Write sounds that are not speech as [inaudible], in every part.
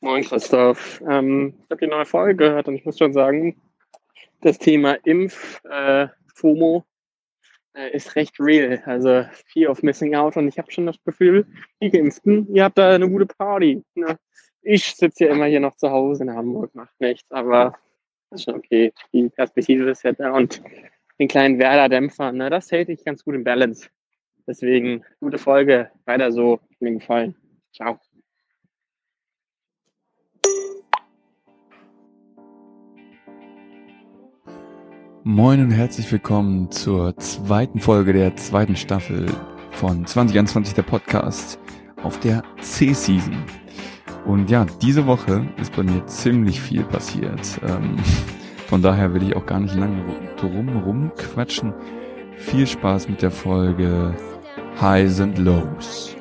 Moin Christoph. Ähm, ich habe die neue Folge gehört und ich muss schon sagen, das Thema Impf-FOMO äh, äh, ist recht real. Also Fear of Missing Out und ich habe schon das Gefühl, die Geimpften, ihr habt da eine gute Party. Ne? Ich sitze ja immer hier noch zu Hause in Hamburg, macht nichts, aber ist schon okay. Die Perspektive ist ja da und den kleinen Werder-Dämpfer, ne, das hält sich ganz gut im Balance. Deswegen gute Folge, weiter so, mir gefallen. Ciao. Moin und herzlich willkommen zur zweiten Folge der zweiten Staffel von 2021 der Podcast auf der C-Season. Und ja, diese Woche ist bei mir ziemlich viel passiert. Ähm, von daher will ich auch gar nicht lange drum rumquatschen. Viel Spaß mit der Folge Highs and Lows.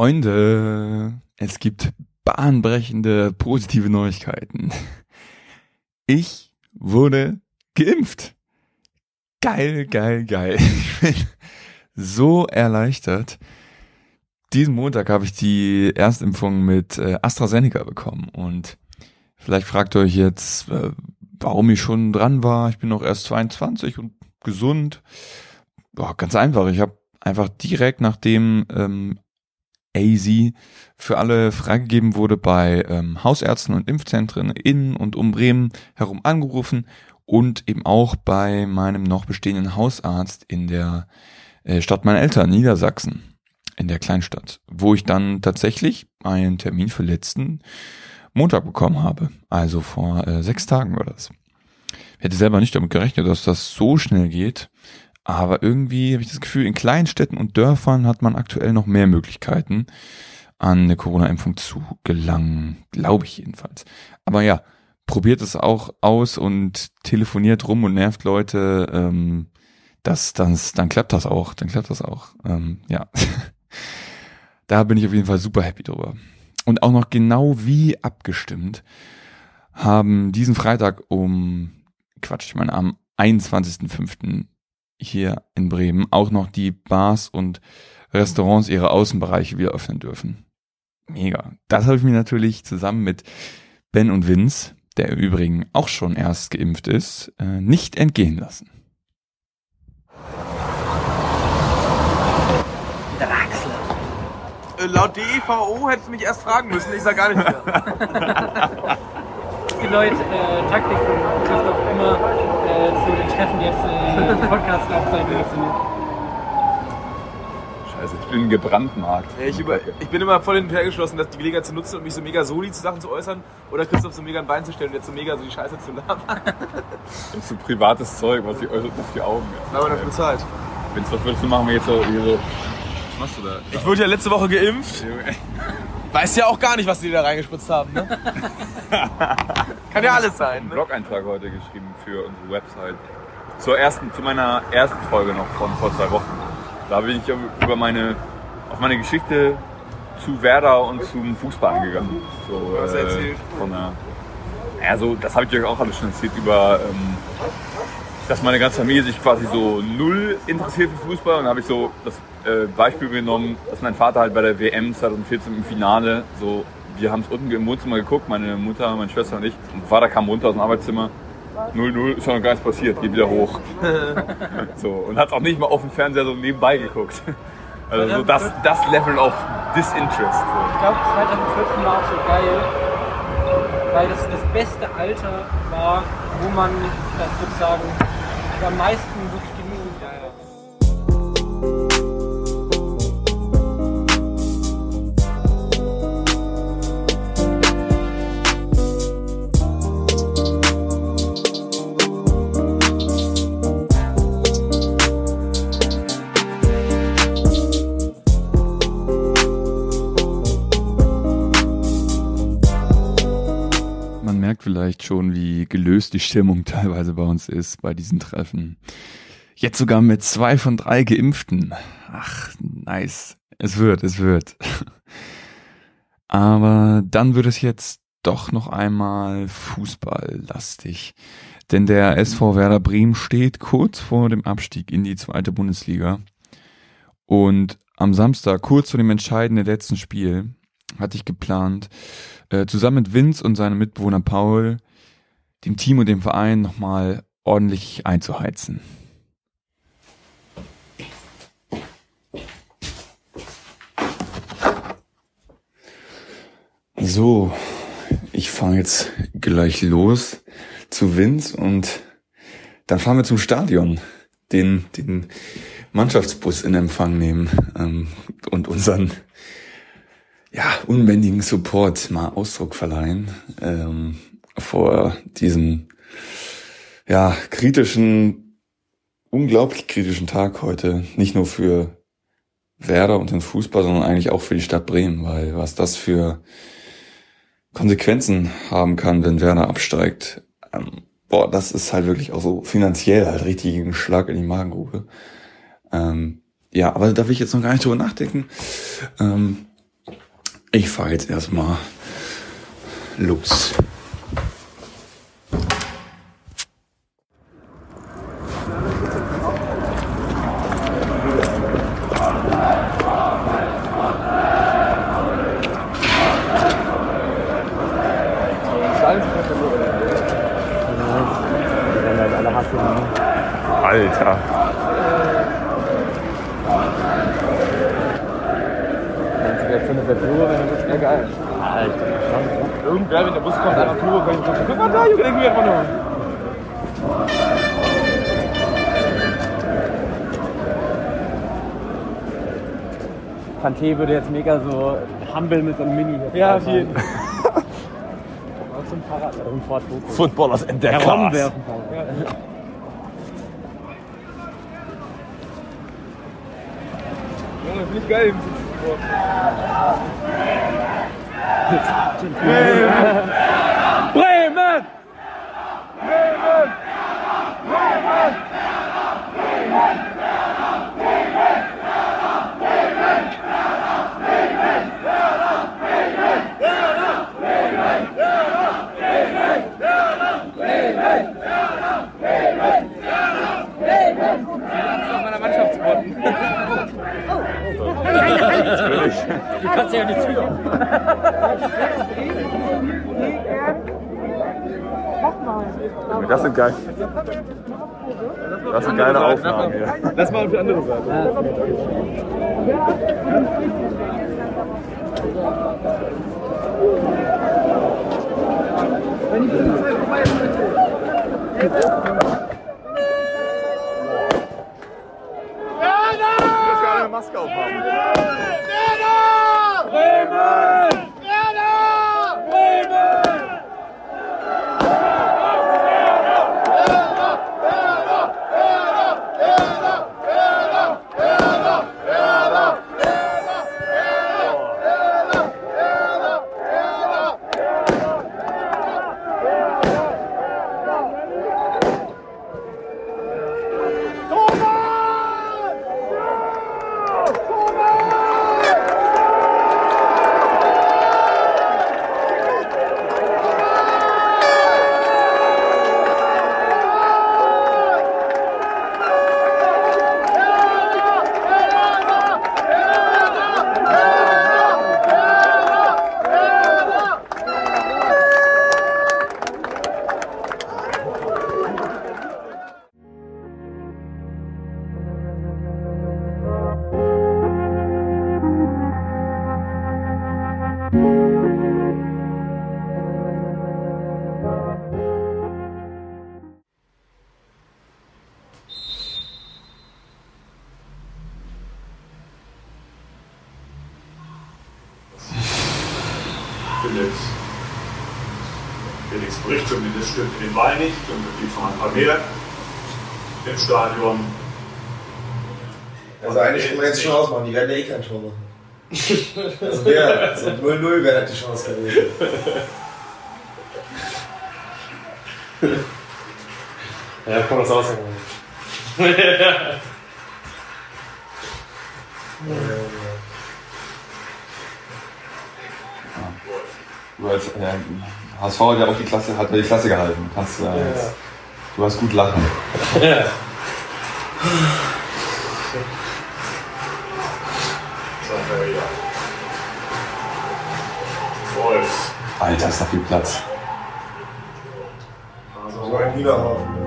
Freunde, es gibt bahnbrechende positive Neuigkeiten. Ich wurde geimpft. Geil, geil, geil. [laughs] Ich bin so erleichtert. Diesen Montag habe ich die Erstimpfung mit äh, AstraZeneca bekommen und vielleicht fragt ihr euch jetzt, äh, warum ich schon dran war. Ich bin noch erst 22 und gesund. Boah, ganz einfach. Ich habe einfach direkt nachdem ähm, AZ für alle freigegeben wurde, bei ähm, Hausärzten und Impfzentren in und um Bremen herum angerufen und eben auch bei meinem noch bestehenden Hausarzt in der äh, Stadt meiner Eltern, Niedersachsen, in der Kleinstadt, wo ich dann tatsächlich einen Termin für letzten Montag bekommen habe. Also vor äh, sechs Tagen war das. Ich hätte selber nicht damit gerechnet, dass das so schnell geht. Aber irgendwie habe ich das Gefühl, in kleinen Städten und Dörfern hat man aktuell noch mehr Möglichkeiten, an eine Corona-Impfung zu gelangen. Glaube ich jedenfalls. Aber ja, probiert es auch aus und telefoniert rum und nervt Leute. Ähm, das, das, dann klappt das auch. Dann klappt das auch. Ähm, ja. [laughs] da bin ich auf jeden Fall super happy drüber. Und auch noch genau wie abgestimmt haben diesen Freitag um, Quatsch, ich meine, am 21.05 hier in Bremen auch noch die Bars und Restaurants ihre Außenbereiche wieder öffnen dürfen. Mega. Das habe ich mir natürlich zusammen mit Ben und Vince, der im Übrigen auch schon erst geimpft ist, äh, nicht entgehen lassen. Äh, laut DEVO hättest du mich erst fragen müssen, ich sag gar nichts mehr. [laughs] die Leute äh, Taktik von Christoph immer äh, zu den Treffen jetzt äh, Podcast [laughs] aufzeichnen müssen. Scheiße, ich bin gebrandmarkt. Ja, ich, über, ich bin immer voll hinterhergeschlossen, dass die Gelegenheit zu nutzen, um mich so mega soli zu Sachen zu äußern oder Christoph so mega ein Bein zu stellen und jetzt so mega so die Scheiße zu labern. Das ist so privates Zeug, was ich äußert auf die Augen. Jetzt. Aber dafür bezahlt. Vince, was würdest du machen, wenn jetzt so, hier so was machst du da? Ich wurde ja letzte Woche geimpft. Weiß ja auch gar nicht, was die da reingespritzt haben. Ne? [laughs] Kann ja alles sein. einen ne? Blog-Eintrag heute geschrieben für unsere Website. Zur ersten, zu meiner ersten Folge noch von vor zwei Wochen. Da bin ich über meine, auf meine Geschichte zu Werder und zum Fußball angegangen. So, Was äh, erzählt? Von einer, ja, so, das habe ich euch auch alles schon erzählt über, ähm, dass meine ganze Familie sich quasi so null interessiert für Fußball. Und habe ich so das äh, Beispiel genommen, dass mein Vater halt bei der WM 2014 im Finale so, wir haben es unten im Wohnzimmer geguckt, meine Mutter, meine Schwester und ich. Und Vater kam runter aus dem Arbeitszimmer. 0-0, ist ja noch gar nichts passiert, geht wieder hoch. [laughs] so, und hat auch nicht mal auf dem Fernseher so nebenbei geguckt. Also so das, das Level of Disinterest. So. Ich glaube 2014 war auch so geil, weil das das beste Alter war, wo man das sozusagen am meisten wirklich vielleicht schon, wie gelöst die Stimmung [laughs] teilweise bei uns ist bei diesen Treffen. Jetzt sogar mit zwei von drei Geimpften. Ach, nice. Es wird, es wird. [laughs] Aber dann wird es jetzt doch noch einmal fußballlastig. Denn der SV Werder Bremen steht kurz vor dem Abstieg in die zweite Bundesliga. Und am Samstag, kurz vor dem entscheidenden letzten Spiel, hatte ich geplant, äh, zusammen mit Vince und seinem Mitbewohner Paul dem Team und dem Verein nochmal ordentlich einzuheizen. So, ich fahre jetzt gleich los zu Vince und dann fahren wir zum Stadion, den, den Mannschaftsbus in Empfang nehmen ähm, und unseren ja, unbändigen Support mal Ausdruck verleihen ähm, vor diesem ja, kritischen, unglaublich kritischen Tag heute. Nicht nur für Werder und den Fußball, sondern eigentlich auch für die Stadt Bremen, weil was das für Konsequenzen haben kann, wenn Werder absteigt, ähm, boah, das ist halt wirklich auch so finanziell halt richtig ein Schlag in die Magengrube. Ähm, ja, aber da will ich jetzt noch gar nicht drüber nachdenken. Ähm, ich fahre jetzt erstmal los. Alter. Integration der Turbo wäre das wäre geil. Ja, ich denke schon. Irgendwer, wenn der Bus kommt, einfach Turbo, kann ich sagen, guck mal da, Junge, denken wir einfach nur. Kanté würde jetzt mega so humble mit so einem Mini Ja, [laughs] auf jeden Fall. So einem Fahrrad einem Ford Focus. Footballers in der kann. Ja. Junge, finde ich geil im Du kannst ja nicht Tür. Das sind geil. Das sind geile Aufnahmen hier. Lass mal auf die andere Seite. Ich Bricht zumindest stimmt den Ball nicht und es gibt noch ein paar mehr im Stadion. Also eigentlich können wir jetzt schon ausmachen, die werden ja eh kein Tor machen. [laughs] Also wäre, so 0-0 wäre halt die Chance gewesen. [laughs] Ja, komm, das aus. Du als, äh, HSV hat ja auch die Klasse, hat ja die Klasse gehalten. Kannst, äh, jetzt- Du hast gut lachen. Wolf. Alter, ist da viel Platz. So ein Hühnerhaufen.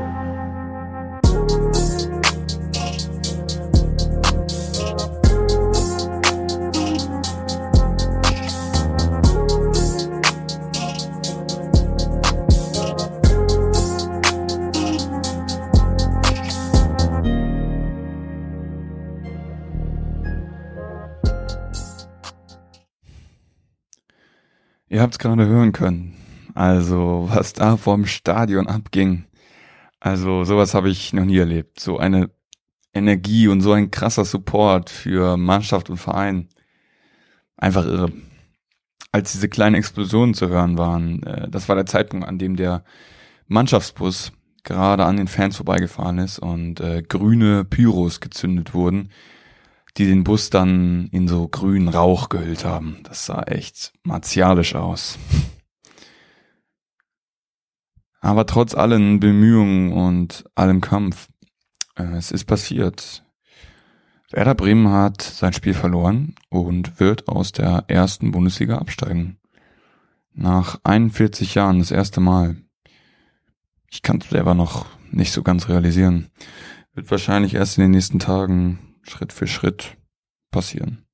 Habt es gerade hören können. Also, was da vorm Stadion abging. Also, sowas habe ich noch nie erlebt. So eine Energie und so ein krasser Support für Mannschaft und Verein. Einfach irre. Als diese kleinen Explosionen zu hören waren, äh, das war der Zeitpunkt, an dem der Mannschaftsbus gerade an den Fans vorbeigefahren ist und äh, grüne Pyros gezündet wurden, die den Bus dann in so grünen Rauch gehüllt haben. Das sah echt martialisch aus. Aber trotz allen Bemühungen und allem Kampf, äh, es ist passiert. Werder Bremen hat sein Spiel verloren und wird aus der ersten Bundesliga absteigen. Nach 41 Jahren das erste Mal. Ich kann es selber noch nicht so ganz realisieren. Wird wahrscheinlich erst in den nächsten Tagen Schritt für Schritt passieren.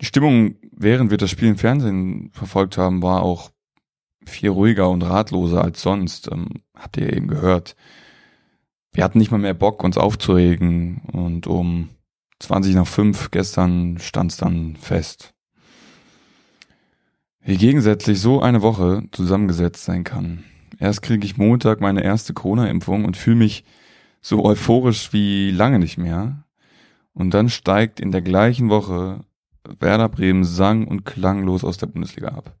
Die Stimmung, während wir das Spiel im Fernsehen verfolgt haben, war auch viel ruhiger und ratloser als sonst. Ähm, habt ihr eben gehört. Wir hatten nicht mal mehr Bock, uns aufzuregen und um 20 nach 5 gestern stand es dann fest. Wie gegensätzlich so eine Woche zusammengesetzt sein kann. Erst kriege ich Montag meine erste Corona-Impfung und fühle mich so euphorisch wie lange nicht mehr. Und dann steigt in der gleichen Woche Werder Bremen sang- und klanglos aus der Bundesliga ab.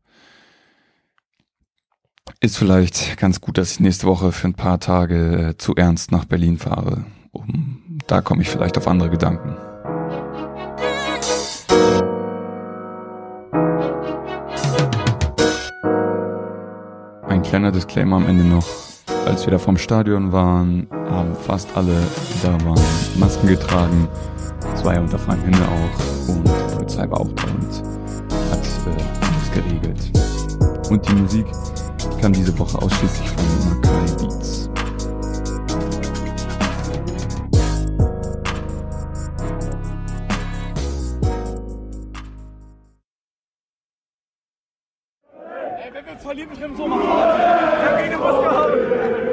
Ist vielleicht ganz gut, dass ich nächste Woche für ein paar Tage äh, zu ernst nach Berlin fahre. Um, da komme ich vielleicht auf andere Gedanken. Ein kleiner Disclaimer am Ende noch. Als wir da vom Stadion waren, haben fast alle, da waren, Masken getragen. Es war ja unter freiem Himmel auch. Und die Polizei war auch da und hat äh, alles geregelt. Und die Musik kam diese Woche ausschließlich von Makai Beats. verliebt mich im Sommer. Ich hab ihn im